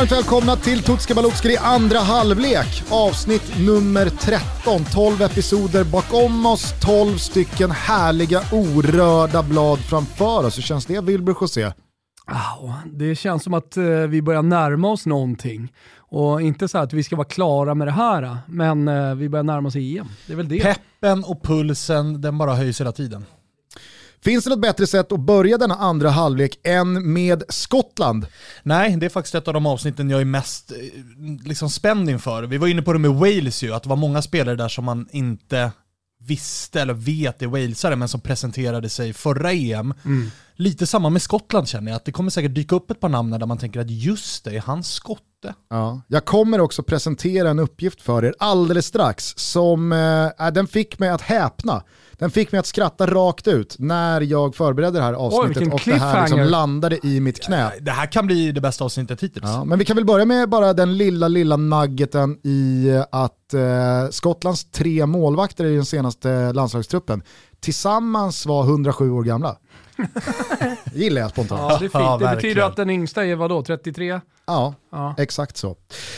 varmt välkomna till Tutska Balutska i andra halvlek. Avsnitt nummer 13, 12 episoder bakom oss, 12 stycken härliga orörda blad framför oss. Hur känns det Wilbur José? Oh, det känns som att eh, vi börjar närma oss någonting. Och inte så att vi ska vara klara med det här, men eh, vi börjar närma oss EM. Det är väl det. Peppen och pulsen, den bara höjs hela tiden. Finns det något bättre sätt att börja denna andra halvlek än med Skottland? Nej, det är faktiskt ett av de avsnitten jag är mest eh, liksom, spänd inför. Vi var inne på det med Wales ju, att det var många spelare där som man inte visste eller vet är walesare men som presenterade sig förra EM. Mm. Lite samma med Skottland känner jag, att det kommer säkert dyka upp ett par namn där man tänker att just det, är han skotte? Ja, jag kommer också presentera en uppgift för er alldeles strax som eh, den fick mig att häpna. Den fick mig att skratta rakt ut när jag förberedde det här avsnittet Oj, och det här liksom landade i mitt knä. Det här kan bli det bästa avsnittet hittills. Ja, men vi kan väl börja med bara den lilla, lilla nuggeten i att eh, Skottlands tre målvakter i den senaste landslagstruppen tillsammans var 107 år gamla. gillar jag spontant. Ja, det, är fint. Det betyder att den yngsta är vadå, 33? Ja, ja, exakt så.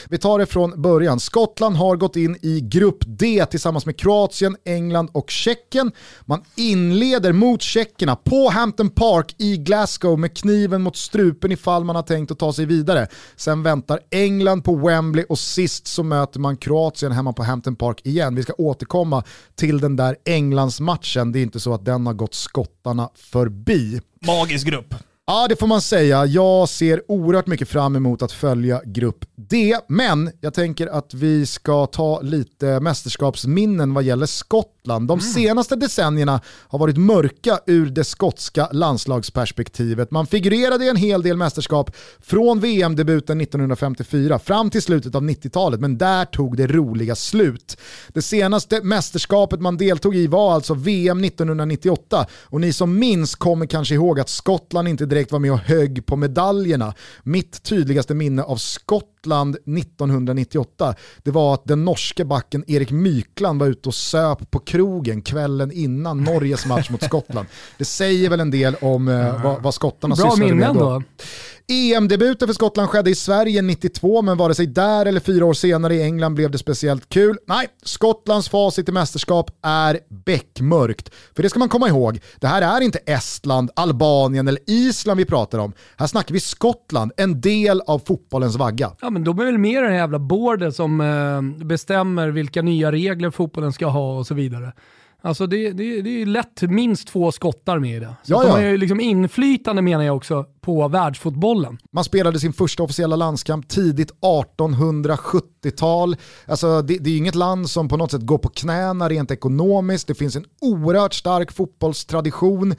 Vi tar det från början. Skottland har gått in i grupp D tillsammans med Kroatien, England och Tjeckien. Man inleder mot tjeckerna på Hampton Park i Glasgow med kniven mot strupen ifall man har tänkt att ta sig vidare. Sen väntar England på Wembley och sist så möter man Kroatien hemma på Hampton Park igen. Vi ska återkomma till den där Englands-matchen. Det är inte så att den har gått skottarna förbi. Magisk grupp. Ja, det får man säga. Jag ser oerhört mycket fram emot att följa grupp D, men jag tänker att vi ska ta lite mästerskapsminnen vad gäller skott. Skottland. De mm. senaste decennierna har varit mörka ur det skotska landslagsperspektivet. Man figurerade i en hel del mästerskap från VM-debuten 1954 fram till slutet av 90-talet, men där tog det roliga slut. Det senaste mästerskapet man deltog i var alltså VM 1998 och ni som minns kommer kanske ihåg att Skottland inte direkt var med och högg på medaljerna. Mitt tydligaste minne av Skottland 1998, det var att den norske backen Erik Mykland var ute och söp på krogen kvällen innan Norges match mot Skottland. Det säger väl en del om eh, vad, vad skottarna Bra sysslade med då. då. EM-debuten för Skottland skedde i Sverige 92, men vare sig där eller fyra år senare i England blev det speciellt kul. Nej, Skottlands facit i mästerskap är beckmörkt. För det ska man komma ihåg, det här är inte Estland, Albanien eller Island vi pratar om. Här snackar vi Skottland, en del av fotbollens vagga. Ja, men de är väl mer den jävla boarden som eh, bestämmer vilka nya regler fotbollen ska ha och så vidare. Alltså det, det, det är lätt minst två skottar med i det. Så de har ju liksom inflytande menar jag också på världsfotbollen. Man spelade sin första officiella landskamp tidigt 1870-tal. Alltså det, det är inget land som på något sätt går på knäna rent ekonomiskt. Det finns en oerhört stark fotbollstradition.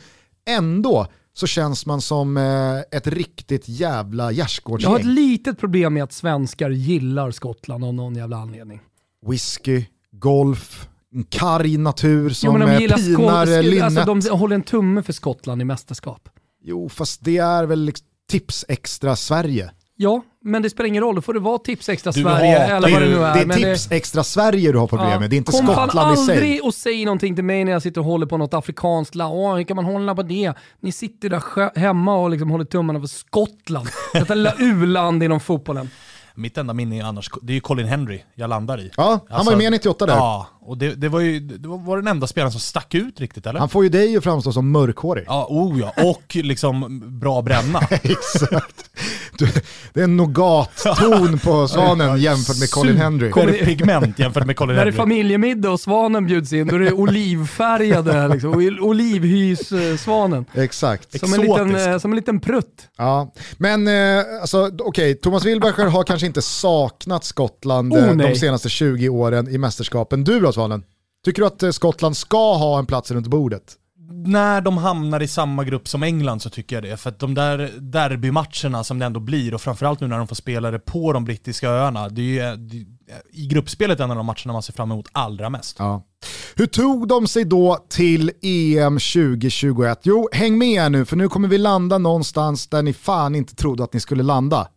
Ändå så känns man som eh, ett riktigt jävla gärdsgårdsgäng. Jag har ett litet problem med att svenskar gillar Skottland av någon jävla anledning. Whisky, golf, en karg natur som jo, de pinar linnet. Alltså, de håller en tumme för Skottland i mästerskap. Jo, fast det är väl liksom tips extra Sverige. Ja, men det spelar ingen roll. Då får det vara tips extra du Sverige eller vad det nu är. Det är tips det... extra Sverige du har problem ja. med, det är inte Kom Skottland i sig. Kom aldrig och säg någonting till mig när jag sitter och håller på något afrikanskt land. Åh, hur kan man hålla på det? Ni sitter där hemma och liksom håller tummarna för Skottland. Detta lilla u-land inom fotbollen. Mitt enda minne är annars, det är ju Colin Henry jag landar i. Ja, han alltså, var ju med 98 där. Ja, och det, det var ju det var den enda spelaren som stack ut riktigt eller? Han får ju dig att framstå som mörkhårig. Ja, oh ja. Och liksom bra bränna. Exakt. Du, det är en nougat-ton på Svanen jämfört med Colin Henry. pigment jämfört med Colin Henry. När det är familjemiddag och Svanen bjuds in, då är det olivfärgade, liksom, olivhys-Svanen. Exakt. Som en, liten, eh, som en liten prutt. Ja, men eh, alltså, okej, okay. Thomas Wilbacher har kanske inte saknat Skottland oh, de senaste 20 åren i mästerskapen. Du då Svanen? Tycker du att Skottland ska ha en plats runt bordet? när de hamnar i samma grupp som England så tycker jag det. För att de där derbymatcherna som det ändå blir, och framförallt nu när de får spela det på de brittiska öarna, det är ju det, i gruppspelet en av de matcherna man ser fram emot allra mest. Ja. Hur tog de sig då till EM 2021? Jo, häng med nu för nu kommer vi landa någonstans där ni fan inte trodde att ni skulle landa.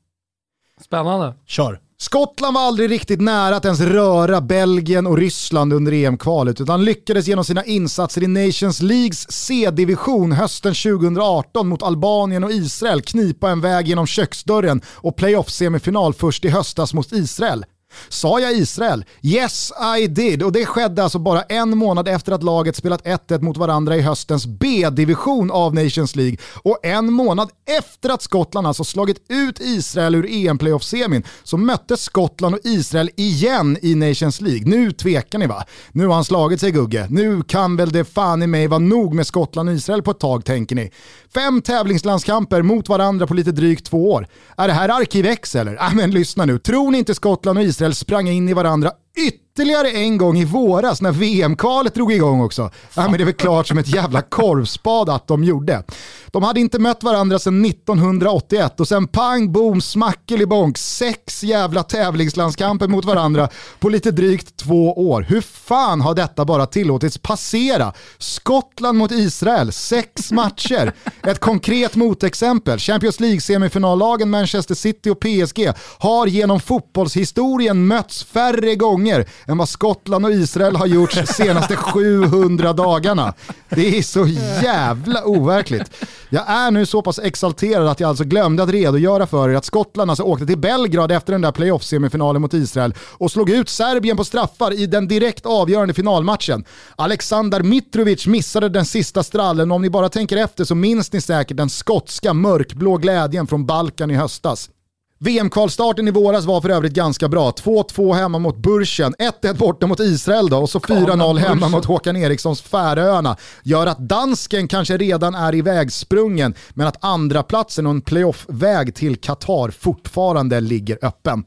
Spännande. Kör. Skottland var aldrig riktigt nära att ens röra Belgien och Ryssland under EM-kvalet utan lyckades genom sina insatser i Nations Leagues C-division hösten 2018 mot Albanien och Israel knipa en väg genom köksdörren och playoff-semifinal först i höstas mot Israel. Sa jag Israel? Yes I did och det skedde alltså bara en månad efter att laget spelat 1-1 mot varandra i höstens B-division av Nations League och en månad efter att Skottland alltså slagit ut Israel ur EM-playoff-semin så mötte Skottland och Israel igen i Nations League. Nu tvekar ni va? Nu har han slagit sig Gugge. Nu kan väl det fan i mig vara nog med Skottland och Israel på ett tag tänker ni. Fem tävlingslandskamper mot varandra på lite drygt två år. Är det här arkiv X eller? Äh, men lyssna nu, tror ni inte Skottland och Israel sprang in i varandra ytterligare Ytterligare en gång i våras när VM-kvalet drog igång också. Ja, men det är väl klart som ett jävla korvspad att de gjorde. De hade inte mött varandra sedan 1981 och sen pang, boom, smackelibonk, sex jävla tävlingslandskamper mot varandra på lite drygt två år. Hur fan har detta bara tillåtits passera? Skottland mot Israel, sex matcher. Ett konkret motexempel, Champions League-semifinallagen Manchester City och PSG har genom fotbollshistorien mötts färre gånger än vad Skottland och Israel har gjort de senaste 700 dagarna. Det är så jävla overkligt. Jag är nu så pass exalterad att jag alltså glömde att redogöra för er att Skottland alltså åkte till Belgrad efter den där playoff-semifinalen mot Israel och slog ut Serbien på straffar i den direkt avgörande finalmatchen. Alexander Mitrovic missade den sista strallen och om ni bara tänker efter så minns ni säkert den skotska mörkblå glädjen från Balkan i höstas. VM-kvalstarten i våras var för övrigt ganska bra. 2-2 hemma mot Burschen, 1-1 borta mot Israel då och så 4-0 hemma mot Håkan Erikssons Färöarna. Gör att dansken kanske redan är ivägsprungen men att andra platsen och en playoff-väg till Qatar fortfarande ligger öppen.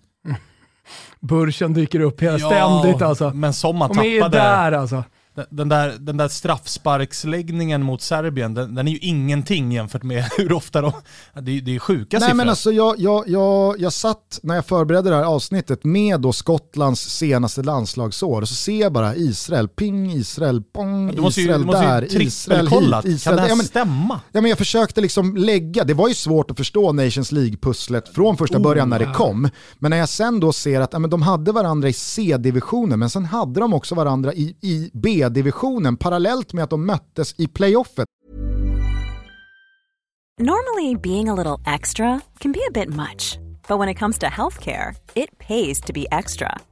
Burschen dyker upp ja, ständigt alltså. Men som man tappade. De är där alltså den där, den där straffsparksläggningen mot Serbien, den, den, är ju ingenting jämfört med hur ofta de... Det, det är sjuka Nej, siffror. Men alltså jag, jag, jag, jag satt när jag förberedde det här avsnittet med då Skottlands senaste landslagsår och så ser jag bara Israel, ping Israel, pong du måste Israel ju, du måste där, ju Israel hit, Israel Kan det här ja, men, stämma? Ja, men jag försökte liksom lägga, det var ju svårt att förstå Nations League-pusslet från första oh, början när det kom. Men när jag sen då ser att ja, men de hade varandra i C-divisionen men sen hade de också varandra i, i divisionen parallellt med att de möttes i playoffet. Normally being a little extra can be a bit much. But when it comes to healthcare, it pays to be extra.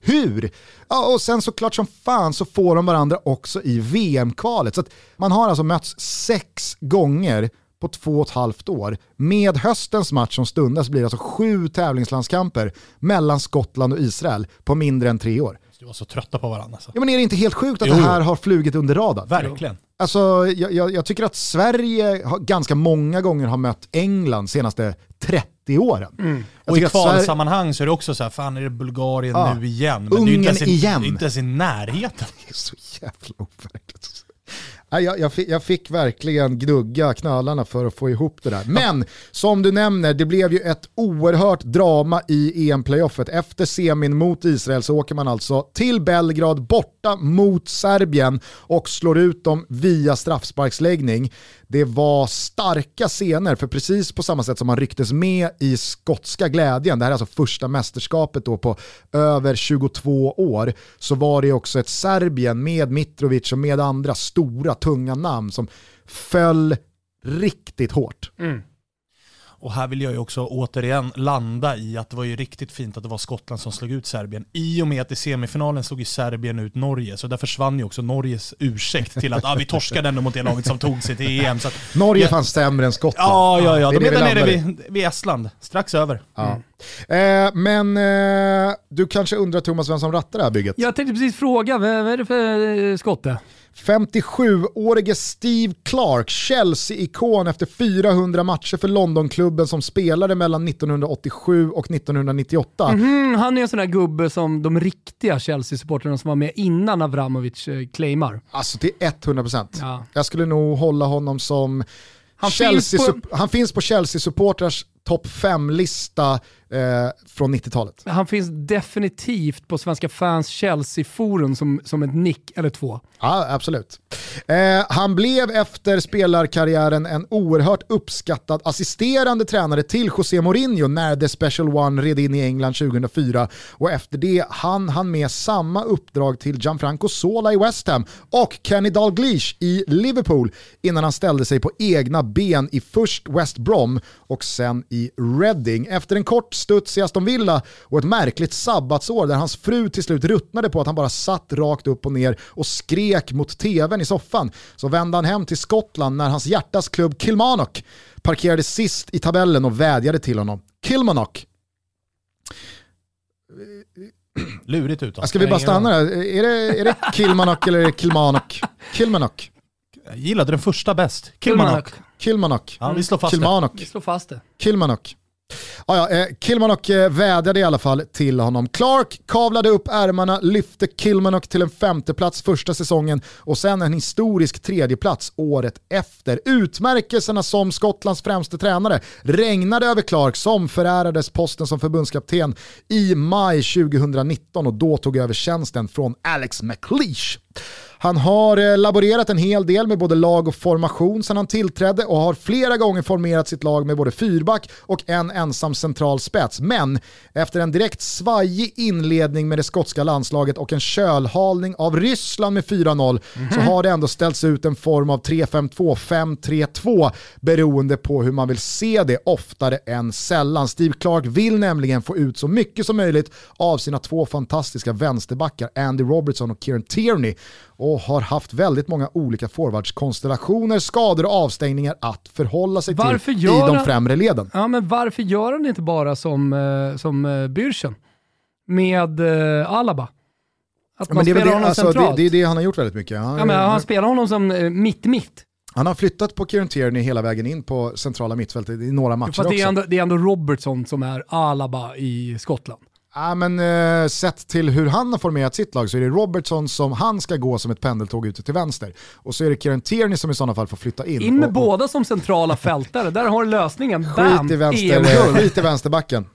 Hur? Ja, och sen såklart som fan så får de varandra också i VM-kvalet. Så man har alltså mötts sex gånger på två och ett halvt år. Med höstens match som stundas blir det alltså sju tävlingslandskamper mellan Skottland och Israel på mindre än tre år. Du var så trötta på varandra. Alltså. Ja, men är det inte helt sjukt att jo. det här har flugit under radarn? Verkligen. Alltså, jag, jag, jag, tycker att Sverige har, ganska många gånger har mött England senaste 30 åren. Mm. Och i kvalsammanhang så är det också så här, fan är det Bulgarien ja. nu igen? Men Ungen det är inte ens igen. Det är inte ens i närheten. Det är så jävla overkligt. Jag, jag, fick, jag fick verkligen gnugga knölarna för att få ihop det där. Men som du nämner, det blev ju ett oerhört drama i EM-playoffet. Efter semin mot Israel så åker man alltså till Belgrad borta mot Serbien och slår ut dem via straffsparksläggning. Det var starka scener, för precis på samma sätt som man rycktes med i skotska glädjen, det här är alltså första mästerskapet då på över 22 år, så var det också ett Serbien med Mitrovic och med andra stora tunga namn som föll riktigt hårt. Mm. Och här vill jag ju också återigen landa i att det var ju riktigt fint att det var Skottland som slog ut Serbien. I och med att i semifinalen slog ju Serbien ut Norge, så där försvann ju också Norges ursäkt till att ah, vi torskade ändå mot det laget som tog sig till EM. Så att, Norge ja, fanns sämre än Skottland. Ja, ja, ja. De är där nere vid, vid Estland, strax över. Ja. Mm. Eh, men eh, du kanske undrar Thomas vem som rattar det här bygget? Jag tänkte precis fråga, vad är det för eh, skotte? 57-årige Steve Clark, Chelsea-ikon efter 400 matcher för Londonklubben som spelade mellan 1987 och 1998. Mm, han är en sån där gubbe som de riktiga Chelsea-supportrarna som var med innan Abramovic eh, claimar. Alltså till 100%. Ja. Jag skulle nog hålla honom som han, Chelsea, finns på... han finns på Chelsea-supportrars topp 5-lista eh, från 90-talet. Han finns definitivt på Svenska fans Chelsea-forum som, som ett nick eller två. Ja, absolut. Eh, han blev efter spelarkarriären en oerhört uppskattad assisterande tränare till José Mourinho när The Special One red in i England 2004 och efter det hann han med samma uppdrag till Gianfranco Sola i West Ham och Kenny Dalglish i Liverpool innan han ställde sig på egna ben i först West Brom och sen i Reading. Efter en kort studs i Aston Villa och ett märkligt sabbatsår där hans fru till slut ruttnade på att han bara satt rakt upp och ner och skrek mot tvn i soffan så vände han hem till Skottland när hans hjärtas klubb Kilmarnock parkerade sist i tabellen och vädjade till honom. Kilmarnock. Lurigt uttal. Ska vi bara stanna där? Är det, är det Kilmarnock eller är det Kilmarnock? Kilmarnock. Jag gillade den första bäst. Kilmarnock. Kilmarnock. Ja, vi slår fast Kilmarnock. det. Vi slår fast det. Kilmarnock. Ah, ja, eh, Kilmarnock eh, vädjade i alla fall till honom. Clark kavlade upp ärmarna, lyfte Kilmarnock till en femteplats första säsongen och sen en historisk tredjeplats året efter. Utmärkelserna som Skottlands främste tränare regnade över Clark som förärades posten som förbundskapten i maj 2019 och då tog över tjänsten från Alex McLeish. Han har eh, laborerat en hel del med både lag och formation sedan han tillträdde och har flera gånger formerat sitt lag med både fyrback och en ensam central spets. Men efter en direkt svajig inledning med det skotska landslaget och en kölhalning av Ryssland med 4-0 mm så har det ändå ställts ut en form av 3-5-2, 5-3-2 beroende på hur man vill se det oftare än sällan. Steve Clark vill nämligen få ut så mycket som möjligt av sina två fantastiska vänsterbackar Andy Robertson och Kieran Tierney och har haft väldigt många olika forwardskonstellationer, skador och avstängningar att förhålla sig varför till i de främre leden. Ja, men varför gör han inte bara som, eh, som eh, Bürchen med eh, Alaba? Att man spelar det, honom alltså, centralt. Det, det, är det han har gjort väldigt mycket. Han, ja, men han spelar honom som mitt-mitt. Han har flyttat på Kieran Tierney hela vägen in på centrala mittfältet i några matcher Fast det är, ändå, det är ändå Robertson som är Alaba i Skottland. Ja, men eh, sett till hur han har formerat sitt lag så är det Robertson som han ska gå som ett pendeltåg ute till vänster. Och så är det Kieran Tierney som i sådana fall får flytta in. In med och, båda som centrala fältare, där har du lösningen. Bam! Skit i, vänster, skit i vänsterbacken.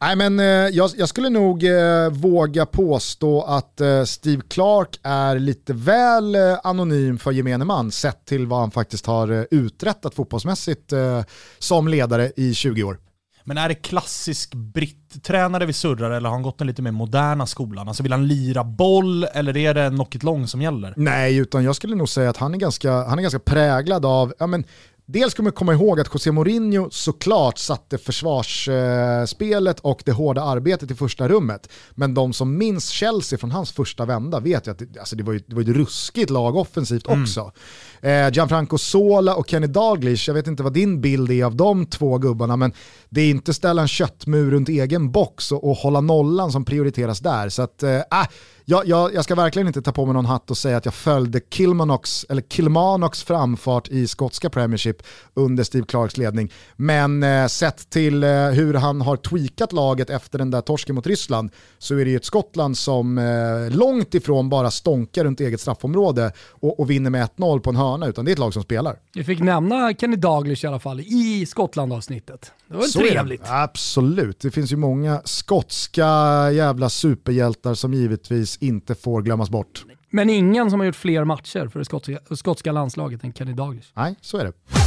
Nej men eh, jag, jag, skulle nog eh, våga påstå att eh, Steve Clark är lite väl eh, anonym för gemene man sett till vad han faktiskt har eh, uträttat fotbollsmässigt eh, som ledare i 20 år. Men är det klassisk britt-tränare vi surrar eller har han gått den lite mer moderna skolan? Alltså vill han lira boll eller är det knock it long som gäller? Nej, utan jag skulle nog säga att han är ganska, han är ganska präglad av, ja men Dels ska man komma ihåg att José Mourinho såklart satte försvarsspelet och det hårda arbetet i första rummet. Men de som minns Chelsea från hans första vända vet ju att det, alltså det, var, ju, det var ett ruskigt lag offensivt mm. också. Eh, Gianfranco Sola och Kenny Dalglish, jag vet inte vad din bild är av de två gubbarna, men det är inte ställa en köttmur runt egen box och, och hålla nollan som prioriteras där. Så att, eh, jag, jag, jag, ska verkligen inte ta på mig någon hatt och säga att jag följde Kilmanox, eller Kilmanox framfart i skotska Premiership under Steve Clarks ledning. Men eh, sett till eh, hur han har tweakat laget efter den där torsken mot Ryssland så är det ju ett Skottland som eh, långt ifrån bara stonkar runt eget straffområde och, och vinner med 1-0 på en hörna, utan det är ett lag som spelar. Vi fick nämna Kenny Daglish i alla fall i Skottland-avsnittet. Det var så trevligt. Absolut, det finns ju många skotska jävla superhjältar som givetvis inte får glömmas bort. Men ingen som har gjort fler matcher för det skotska, skotska landslaget än Kenny Daglish. Nej, så är det.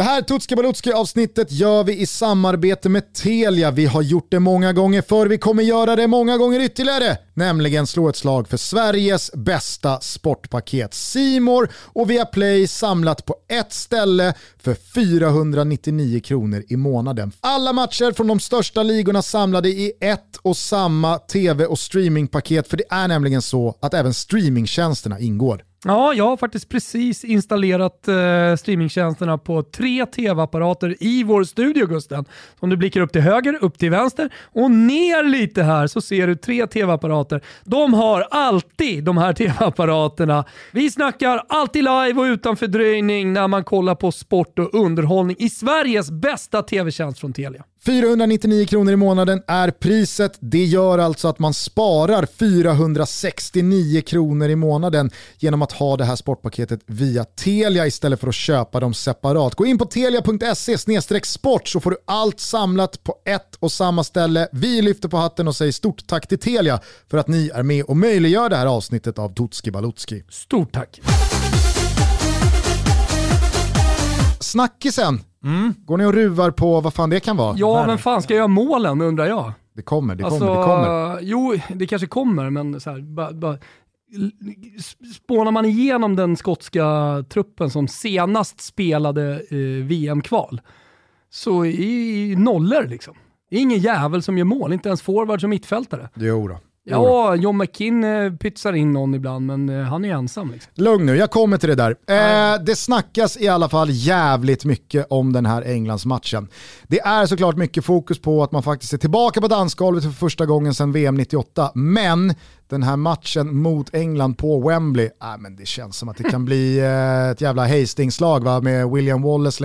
Det här Tutski Balutski avsnittet gör vi i samarbete med Telia. Vi har gjort det många gånger förr, vi kommer göra det många gånger ytterligare. Nämligen slå ett slag för Sveriges bästa sportpaket. Simor och Viaplay samlat på ett ställe för 499 kronor i månaden. Alla matcher från de största ligorna samlade i ett och samma tv och streamingpaket. För det är nämligen så att även streamingtjänsterna ingår. Ja, jag har faktiskt precis installerat eh, streamingtjänsterna på tre tv-apparater i vår studio Gusten. Om du blickar upp till höger, upp till vänster och ner lite här så ser du tre tv-apparater. De har alltid de här tv-apparaterna. Vi snackar alltid live och utan fördröjning när man kollar på sport och underhållning i Sveriges bästa tv-tjänst från Telia. 499 kronor i månaden är priset. Det gör alltså att man sparar 469 kronor i månaden genom att ha det här sportpaketet via Telia istället för att köpa dem separat. Gå in på telia.se sport så får du allt samlat på ett och samma ställe. Vi lyfter på hatten och säger stort tack till Telia för att ni är med och möjliggör det här avsnittet av Tutski Balutski. Stort tack! Snackisen Mm. Går ni och ruvar på vad fan det kan vara? Ja, vem fan ska göra målen undrar jag. Det kommer, det alltså, kommer, det kommer. Jo, det kanske kommer, men så här, ba, ba, spånar man igenom den skotska truppen som senast spelade eh, VM-kval så är det nollor liksom. Det är ingen jävel som gör mål, inte ens forwards och mittfältare. Jo då. Ja, John McKinn eh, pytsar in någon ibland, men eh, han är ensam. Liksom. Lugn nu, jag kommer till det där. Eh, det snackas i alla fall jävligt mycket om den här Englandsmatchen. Det är såklart mycket fokus på att man faktiskt är tillbaka på dansgolvet för första gången sedan VM 98, men den här matchen mot England på Wembley, äh, men det känns som att det kan bli eh, ett jävla Hastings-slag med William Wallace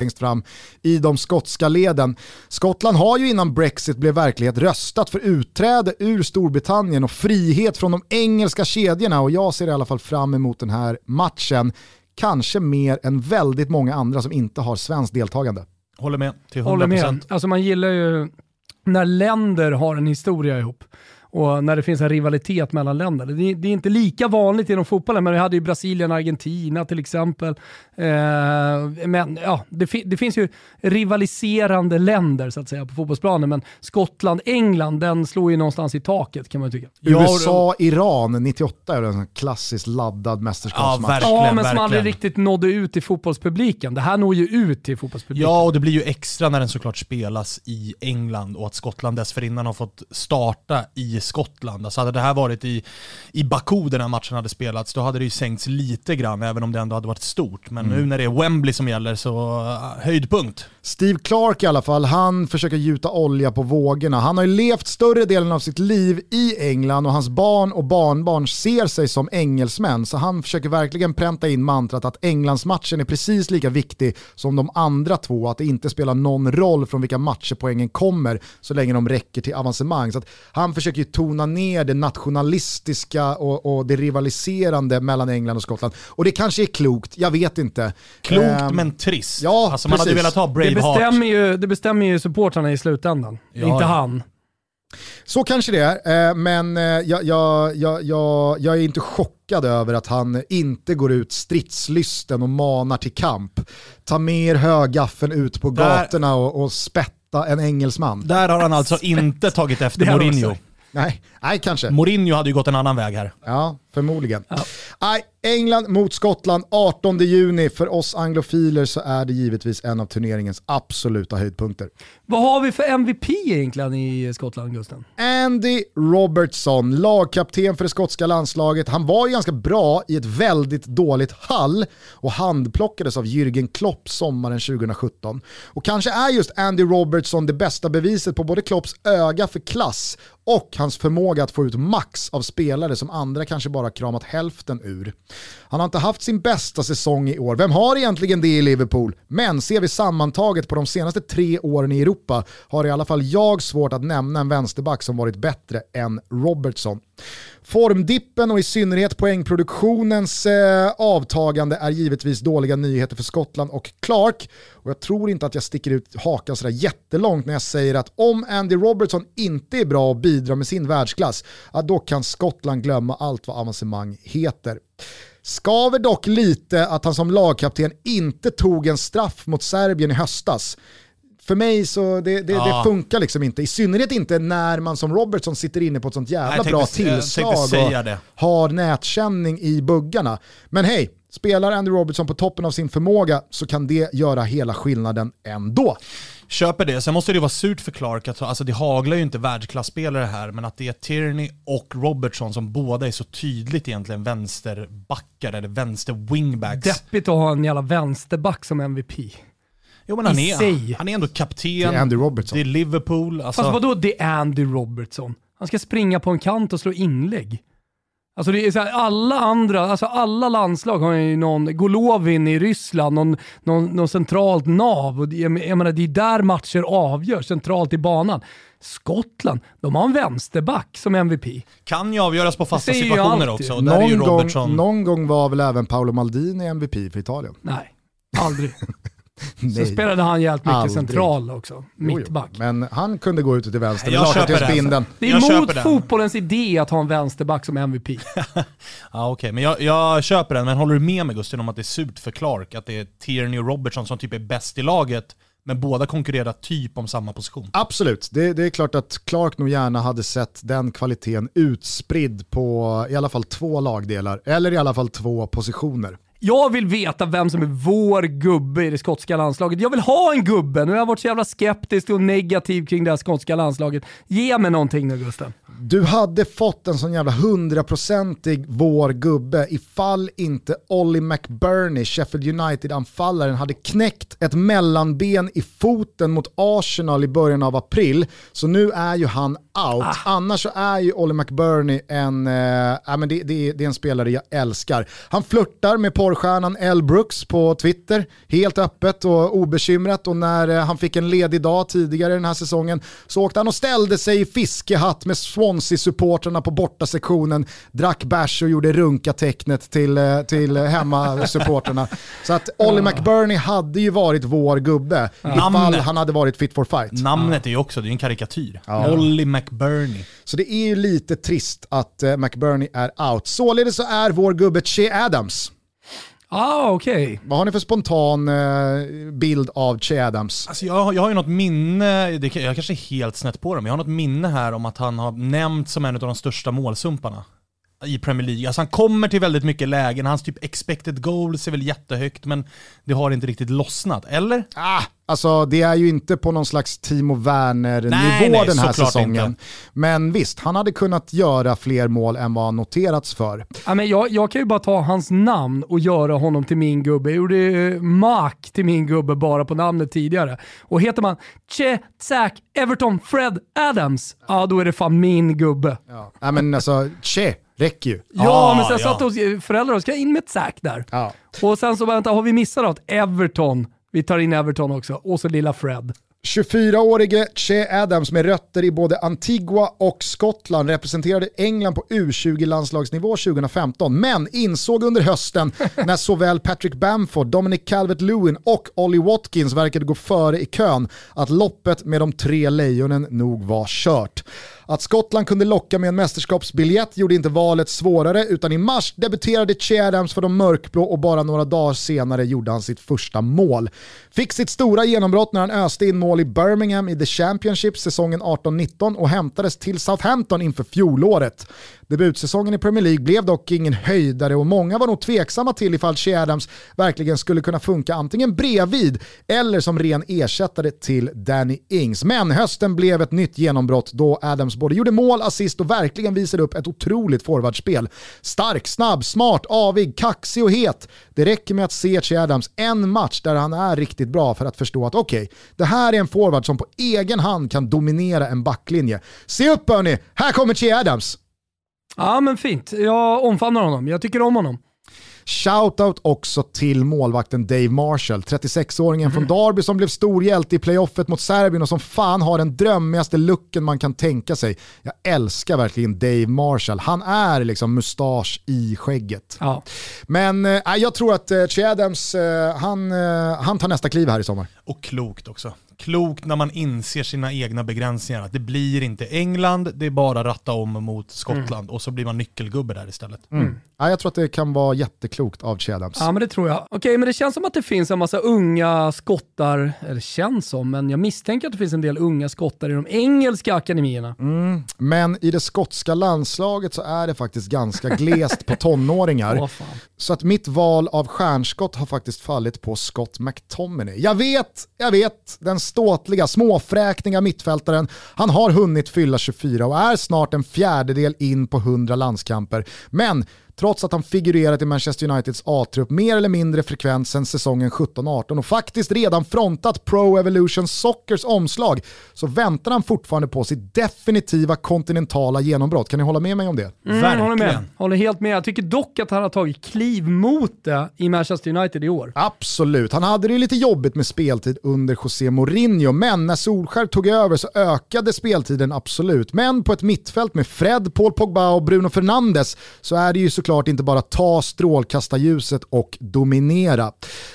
Längst fram i de skotska leden. Skottland har ju innan Brexit blev verklighet röstat för utträde ur Storbritannien och frihet från de engelska kedjorna och jag ser i alla fall fram emot den här matchen. Kanske mer än väldigt många andra som inte har svenskt deltagande. Håller med till 100%. Håller med. Alltså man gillar ju när länder har en historia ihop och när det finns en rivalitet mellan länder. Det, det är inte lika vanligt inom fotbollen, men vi hade ju Brasilien och Argentina till exempel. Eh, men ja, det, fi det, finns ju rivaliserande länder så att säga på fotbollsplanen, men Skottland, England, den slår ju någonstans i taket kan man tycka. USA, Iran 98 är en klassiskt laddad mästerskapsmatch. Ja, ja, men som aldrig riktigt nådde ut till fotbollspubliken. Det här når ju ut till fotbollspubliken. Ja, och det blir ju extra när den såklart spelas i England och att Skottland dessförinnan har fått starta i i Skottland. Alltså hade det här varit i, i Baku den här matchen hade spelats, då hade det ju sänkts lite grann, även om det ändå hade varit stort. Men mm. nu när det är Wembley som gäller så uh, höjdpunkt. Steve Clark i alla fall, han försöker gjuta olja på vågorna. Han har ju levt större delen av sitt liv i England och hans barn och barnbarn ser sig som engelsmän. Så han försöker verkligen pränta in mantrat att Englandsmatchen är precis lika viktig som de andra två. Att det inte spelar någon roll från vilka matcher poängen kommer så länge de räcker till avancemang. Så han försöker ju tona ner det nationalistiska och, och, det rivaliserande mellan England och Skottland. Och det kanske är klokt, jag vet inte. Klokt um, men trist. Ja, alltså man precis. hade velat ha Braveheart. Det bestämmer ju, det bestämmer ju supportrarna i slutändan, ja, inte ja. han. Så kanske det är, eh, men eh, jag, jag, jag, jag, är inte chockad över att han inte går ut stridslysten och manar till kamp. Ta med er högaffeln ut på Där, gatorna och, och spätta en engelsman. Där har han alltså inte tagit efter Mourinho. Nej, nej, kanske. Mourinho hade ju gått en annan väg här. Ja, förmodligen. Ja. Nej, England mot Skottland 18 juni. För oss anglofiler så är det givetvis en av turneringens absoluta höjdpunkter. Vad har vi för MVP egentligen i Skottland, Gusten? Andy Robertson, lagkapten för det skotska landslaget. Han var ju ganska bra i ett väldigt dåligt Hall och handplockades av Jürgen Klopp sommaren 2017. Och kanske är just Andy Robertson det bästa beviset på både Klopps öga för klass och hans förmåga att få ut max av spelare som andra kanske bara kramat hälften ur. Han har inte haft sin bästa säsong i år. Vem har egentligen det i Liverpool? Men ser vi sammantaget på de senaste tre åren i Europa har i alla fall jag svårt att nämna en vänsterback som varit bättre än Robertson. Formdippen och i synnerhet poängproduktionens eh, avtagande är givetvis dåliga nyheter för Skottland och Clark. Och jag tror inte att jag sticker ut hakan sådär jättelångt när jag säger att om Andy Robertson inte är bra och bidrar med sin världsklass, då kan Skottland glömma allt vad avancemang heter. Skaver dock lite att han som lagkapten inte tog en straff mot Serbien i höstas för mig så det, det, ja. det, funkar liksom inte. I synnerhet inte när man som Robertson sitter inne på ett sånt jävla Nej, bra tillslag och har nätkänning i buggarna. Men hej, spelar Andy Robertson på toppen av sin förmåga så kan det göra hela skillnaden ändå. Köper det. Sen måste det vara surt för Clark, att, alltså det haglar ju inte världsklasspelare här, men att det är Tierney och Robertson som båda är så tydligt egentligen vänsterbackar eller vänster-wingbacks. Deppigt att ha en jävla vänsterback som MVP. Jo men han är, han är ändå kapten. Det är Andy Robertson. Det är Liverpool. Alltså. Fast vadå det är Andy Robertson? Han ska springa på en kant och slå inlägg. Alltså det är så här, alla andra, alltså alla landslag har ju någon, Golovin i Ryssland, någon, någon, någon centralt nav. Och jag, jag menar, det är där matcher avgörs, centralt i banan. Skottland, de har en vänsterback som MVP. Kan ju avgöras på fasta situationer också. Och någon, gång, någon gång var väl även Paolo Maldini MVP för Italien? Nej, aldrig. Så spelade han jävligt mycket Aldrig. central också, mittback. Men han kunde gå ut till vänster med lakartighetsbindeln. Det är mot fotbollens idé att ha en vänsterback som MVP. ja okej, okay. men jag, jag, köper den. Men håller du med mig Gusten om att det är surt för Clark? Att det är Tierney och Robertson som typ är bäst i laget, men båda konkurrerar typ om samma position. Absolut, det, det, är klart att Clark nog gärna hade sett den kvaliteten utspridd på i alla fall två lagdelar, eller i alla fall två positioner. Jag vill veta vem som är vår gubbe i det skotska landslaget. Jag vill ha en gubbe. Nu har jag varit så jävla skeptisk och negativ kring det här skotska landslaget. Ge mig någonting nu Gusten. Du hade fått en sån jävla hundraprocentig vår gubbe ifall inte Ollie McBurney, Sheffield United-anfallaren, hade knäckt ett mellanben i foten mot Arsenal i början av april. Så nu är ju han out. Ah. Annars så är ju Ollie McBurney en, äh, men det, det, det, är en spelare jag älskar. Han flörtar med porrstjärnan Elle Brooks på Twitter, helt öppet och obekymrat. Och när äh, han fick en ledig dag tidigare den här säsongen så åkte han och ställde sig i fiskehatt med Swansea-supportrarna på bortasektionen, drack bärs och gjorde runka-tecknet till, äh, till hemmasupportrarna. så att Ollie McBurney hade ju varit vår gubbe ifall Namnet. han hade varit fit for fight. Namnet är ju också, det är en karikatyr. Ja. Mc McBurney. Så det är ju lite trist att uh, McBurney är out. Således så är vår gubbe Che Adams. Ah, okej. Okay. Vad har ni för spontan uh, bild av Che Adams? Alltså jag, jag har ju något minne, det, jag kanske är helt snett på det, men jag har något minne här om att han har nämnts som en av de största målsumparna i Premier League. Alltså han kommer till väldigt mycket lägen, hans typ expected goals är väl jättehögt, men det har inte riktigt lossnat, eller? Ah, Alltså det är ju inte på någon slags Timo Werner-nivå den här säsongen. Inte. Men visst, han hade kunnat göra fler mål än vad han noterats för. Ja, men jag, jag kan ju bara ta hans namn och göra honom till min gubbe. Jag gjorde uh, Mark till min gubbe bara på namnet tidigare. Och heter man Che, Zack, Everton, Fred, Adams, ja då är det fan min gubbe. Ja, ja men alltså Che räcker ju. Ja, ah, men sen ja. satt hos föräldrar och ska in med ett Zack där. Ja. Och sen så vänta, har vi missat något? Everton. Vi tar in Everton också. Och så lilla Fred. 24-årige Che Adams med rötter i både Antigua och Skottland representerade England på U20-landslagsnivå 2015, men insåg under hösten när såväl Patrick Bamford, Dominic Calvert-Lewin och Ollie Watkins verkade gå före i kön att loppet med de tre lejonen nog var kört. Att Skottland kunde locka med en mästerskapsbiljett gjorde inte valet svårare utan i mars debuterade Che Adams för de mörkblå och bara några dagar senare gjorde han sitt första mål. Fick sitt stora genombrott när han öste in mål i Birmingham i The Championship säsongen 18-19 och hämtades till Southampton inför fjolåret. Debutsäsongen i Premier League blev dock ingen höjdare och många var nog tveksamma till ifall Che Adams verkligen skulle kunna funka antingen bredvid eller som ren ersättare till Danny Ings. Men hösten blev ett nytt genombrott då Adams både gjorde mål, assist och verkligen visade upp ett otroligt forwardspel. Stark, snabb, smart, avig, kaxig och het. Det räcker med att se Che Adams en match där han är riktigt bra för att förstå att okej, okay, det här är en forward som på egen hand kan dominera en backlinje. Se upp hörni, här kommer Che Adams! Ja men fint, jag omfamnar honom. Jag tycker om honom. Shoutout också till målvakten Dave Marshall, 36-åringen mm. från Derby som blev stor hjälte i playoffet mot Serbien och som fan har den drömmigaste looken man kan tänka sig. Jag älskar verkligen Dave Marshall. Han är liksom mustasch i skägget. Ja. Men äh, jag tror att äh, Che Adams, äh, han, äh, han tar nästa kliv här i sommar. Och klokt också klokt när man inser sina egna begränsningar. Att det blir inte England, det är bara ratta om mot Skottland mm. och så blir man nyckelgubbe där istället. Mm. Ja, jag tror att det kan vara jätteklokt av Chadams. Ja men det tror jag. Okej men det känns som att det finns en massa unga skottar, eller känns som, men jag misstänker att det finns en del unga skottar i de engelska akademierna. Mm. Men i det skotska landslaget så är det faktiskt ganska glest på tonåringar. oh, så att mitt val av stjärnskott har faktiskt fallit på Scott McTominay. Jag vet, jag vet, den ståtliga, småfräkniga mittfältaren, han har hunnit fylla 24 och är snart en fjärdedel in på 100 landskamper. Men trots att han figurerat i Manchester Uniteds A-trupp mer eller mindre frekvent sedan säsongen 17-18 och faktiskt redan frontat Pro Evolution Soccers omslag så väntar han fortfarande på sitt definitiva kontinentala genombrott. Kan ni hålla med mig om det? Mm, Verkligen. Håller, med. håller helt med. Jag tycker dock att han har tagit kliv mot det i Manchester United i år. Absolut. Han hade det lite jobbigt med speltid under José Mourinho, men när Solskär tog över så ökade speltiden absolut. Men på ett mittfält med Fred, Paul Pogba och Bruno Fernandes så är det ju såklart såklart inte bara ta strålkastarljuset och dominera.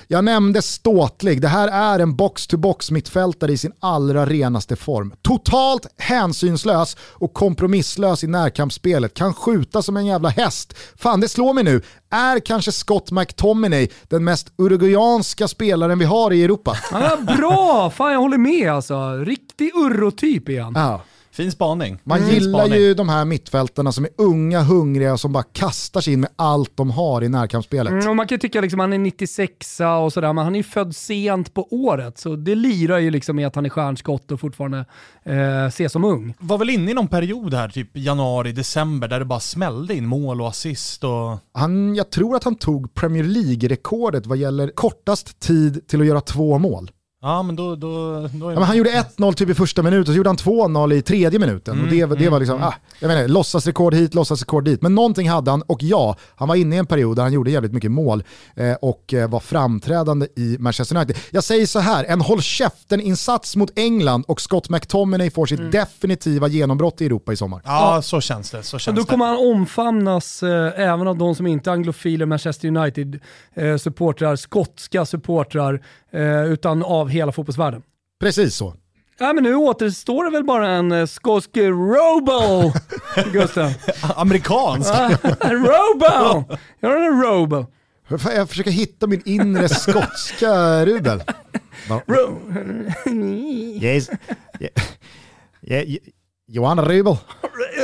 Jag nämnde ståtlig, det här är en box-to-box mittfältare i sin allra renaste form. Totalt hänsynslös och kompromisslös i närkampsspelet, kan skjuta som en jävla häst. Fan det slår mig nu, är kanske Scott McTominay den mest uruguayanska spelaren vi har i Europa? Ja, bra, fan jag håller med alltså. Riktig urrotyp är han. Ja. Fin spaning. Man mm. gillar spaning. ju de här mittfältarna som är unga, hungriga och som bara kastar sig in med allt de har i närkampsspelet. Mm, och man kan ju tycka att liksom, han är 96 och sådär, men han är ju född sent på året. Så det lirar ju liksom med att han är stjärnskott och fortfarande eh, ses som ung. Var väl inne i någon period här, typ januari, december, där det bara smällde in mål och assist. Och... Han, jag tror att han tog Premier League-rekordet vad gäller kortast tid till att göra två mål. Ja, men då, då, då ja, men han gjorde 1-0 typ i första minuten, så gjorde han 2-0 i tredje minuten. Mm, och det, det var liksom, mm. ah, jag menar, låtsasrekord hit, låtsasrekord dit. Men någonting hade han, och ja, han var inne i en period där han gjorde jävligt mycket mål eh, och eh, var framträdande i Manchester United. Jag säger så här, en håll käften-insats mot England och Scott McTominay får sitt mm. definitiva genombrott i Europa i sommar. Ja, så känns det. Så känns då kommer han omfamnas eh, även av de som inte är anglofiler Manchester United-supportrar, eh, skotska supportrar, utan av hela fotbollsvärlden. Precis så. Ja, men nu återstår det väl bara en uh, skotsk Robo, Gustav. Amerikansk? robo! Jag har en Robo. Jag försöker hitta min inre skotska rubel. yes. Yeah. Yeah. Johanna Rubel.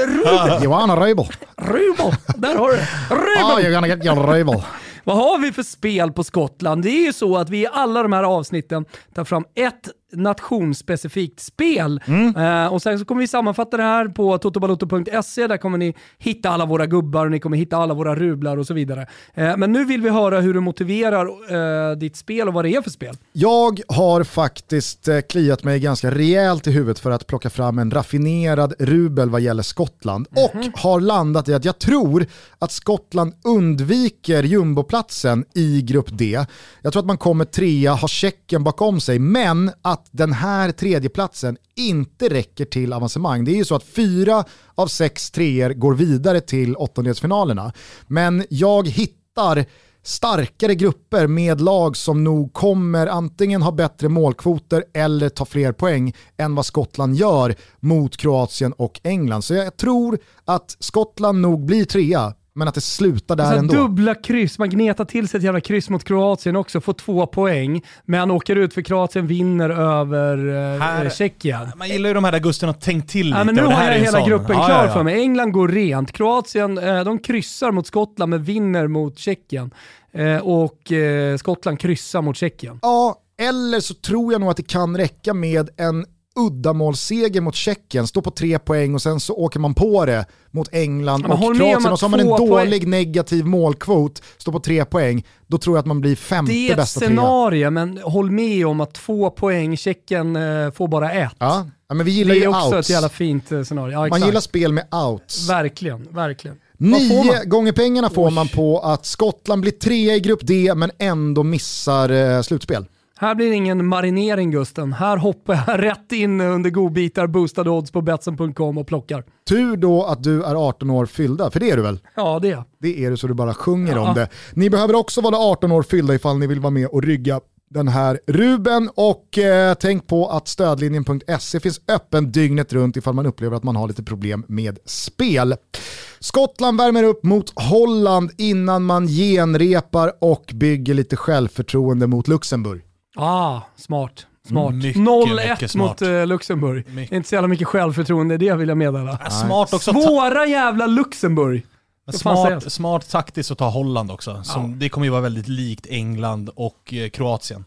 Rubel. Johanna Rubel. Rubel, där har du Rubel. Oh, you're gonna get your Rubel. Vad har vi för spel på Skottland? Det är ju så att vi i alla de här avsnitten tar fram ett nationsspecifikt spel. Mm. Uh, och sen så kommer vi sammanfatta det här på totobaloto.se. Där kommer ni hitta alla våra gubbar och ni kommer hitta alla våra rublar och så vidare. Uh, men nu vill vi höra hur du motiverar uh, ditt spel och vad det är för spel. Jag har faktiskt kliat mig ganska rejält i huvudet för att plocka fram en raffinerad rubel vad gäller Skottland mm -hmm. och har landat i att jag tror att Skottland undviker jumboplatsen i grupp D. Jag tror att man kommer trea, har Tjeckien bakom sig, men att att den här tredjeplatsen inte räcker till avancemang. Det är ju så att fyra av sex treor går vidare till åttondelsfinalerna. Men jag hittar starkare grupper med lag som nog kommer antingen ha bättre målkvoter eller ta fler poäng än vad Skottland gör mot Kroatien och England. Så jag tror att Skottland nog blir trea, men att det slutar där ändå. Dubbla kryss, man gnetar till sig ett jävla kryss mot Kroatien också, får två poäng, men åker ut för Kroatien vinner över eh, här, Tjeckien. Man gillar ju de här där Gusten har tänkt till lite. Ja, men nu har jag hela sån. gruppen ja, klar ja, ja. för mig. England går rent, Kroatien eh, de kryssar mot Skottland men vinner mot Tjeckien. Eh, och eh, Skottland kryssar mot Tjeckien. Ja, eller så tror jag nog att det kan räcka med en uddamålsseger mot Tjeckien, stå på tre poäng och sen så åker man på det mot England och Kroatien och så har man en dålig poäng. negativ målkvot, står på tre poäng, då tror jag att man blir femte bästa trea. Det är ett scenario, men håll med om att två poäng, Tjeckien eh, får bara ett. Ja. ja men vi gillar det är ju också outs. ett jävla fint eh, scenario. Ja, man gillar spel med outs. Verkligen, verkligen. Nio gånger pengarna får Oj. man på att Skottland blir trea i grupp D men ändå missar eh, slutspel. Här blir det ingen marinering Gusten. Här hoppar jag rätt in under godbitar, boostade odds på Betsson.com och plockar. Tur då att du är 18 år fyllda, för det är du väl? Ja det är Det är du så du bara sjunger ja. om det. Ni behöver också vara 18 år fyllda ifall ni vill vara med och rygga den här Ruben och eh, tänk på att stödlinjen.se finns öppen dygnet runt ifall man upplever att man har lite problem med spel. Skottland värmer upp mot Holland innan man genrepar och bygger lite självförtroende mot Luxemburg. Ah, smart. Smart. 0-1 mot uh, Luxemburg. Mycket. Inte så jävla mycket självförtroende det vill jag meddela. Ja, smart också Svåra jävla Luxemburg. Smart, smart taktiskt att ta Holland också. Som, ja. Det kommer ju vara väldigt likt England och eh, Kroatien.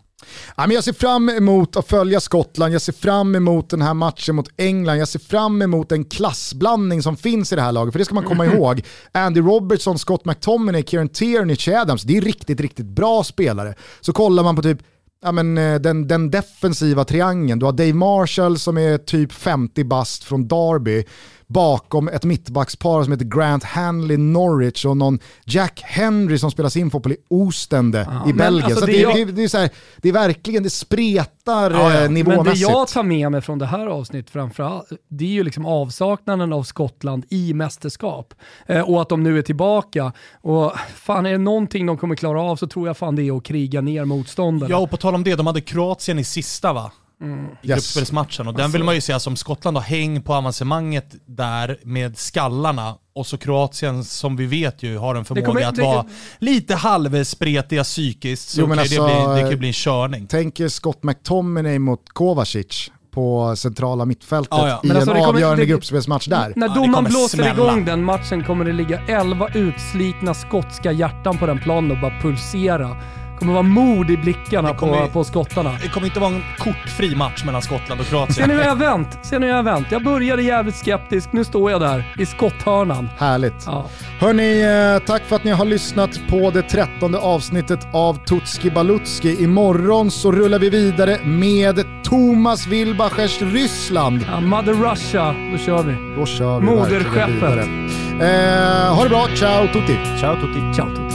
jag ser fram emot att följa Skottland, jag ser fram emot den här matchen mot England, jag ser fram emot den klassblandning som finns i det här laget. För det ska man komma ihåg. Andy Robertson, Scott McTominay, Kieran Tierney, Adams, det är riktigt, riktigt bra spelare. Så kollar man på typ ja, men, eh, den, den defensiva triangeln. Du har Dave Marshall som är typ 50 bast från Derby bakom ett mittbackspar som heter Grant Hanley Norwich och någon Jack Henry som spelar sin fotboll i Ostende ja, i Belgien. Alltså så det, det, jag... det, det, är så här, det är verkligen, det spretar ja, ja. nivåmässigt. Men det jag tar med mig från det här avsnittet framförallt, det är ju liksom avsaknaden av Skottland i mästerskap. Eh, och att de nu är tillbaka. Och fan är det någonting de kommer klara av så tror jag fan det är att kriga ner motståndare. Ja och på tal om det, de hade Kroatien i sista va? Mm. i yes. gruppspelsmatchen. Och den vill man ju se som Skottland har häng på avancemanget där med skallarna. Och så Kroatien som vi vet ju har en förmåga kommer, att det, vara lite halvspretiga psykiskt. Så jo, okay, alltså, det, blir, det kan bli en körning. Tänker Scott McTominay mot Kovacic på centrala mittfältet ah, ja. i alltså, en avgörande gruppspelsmatch där. När domaren blåser smälla. igång den matchen kommer det ligga 11 utslitna skotska hjärtan på den planen och bara pulsera kommer vara mod i blickarna på, på skottarna. Det kommer inte vara en kortfri match mellan Skottland och Kroatien. Ser ni hur jag har vänt? Ser ni hur jag har vänt? Jag började jävligt skeptisk, nu står jag där i skotthörnan. Härligt. Ja. Hörni, eh, tack för att ni har lyssnat på det trettonde avsnittet av Tutski Balutski. Imorgon så rullar vi vidare med Thomas Wilbachers Ryssland. Ja, Mother Russia, då kör vi. Då kör vi Moderskeppet. Eh, ha det bra, ciao tutti. Ciao tutti. Ciao tutti.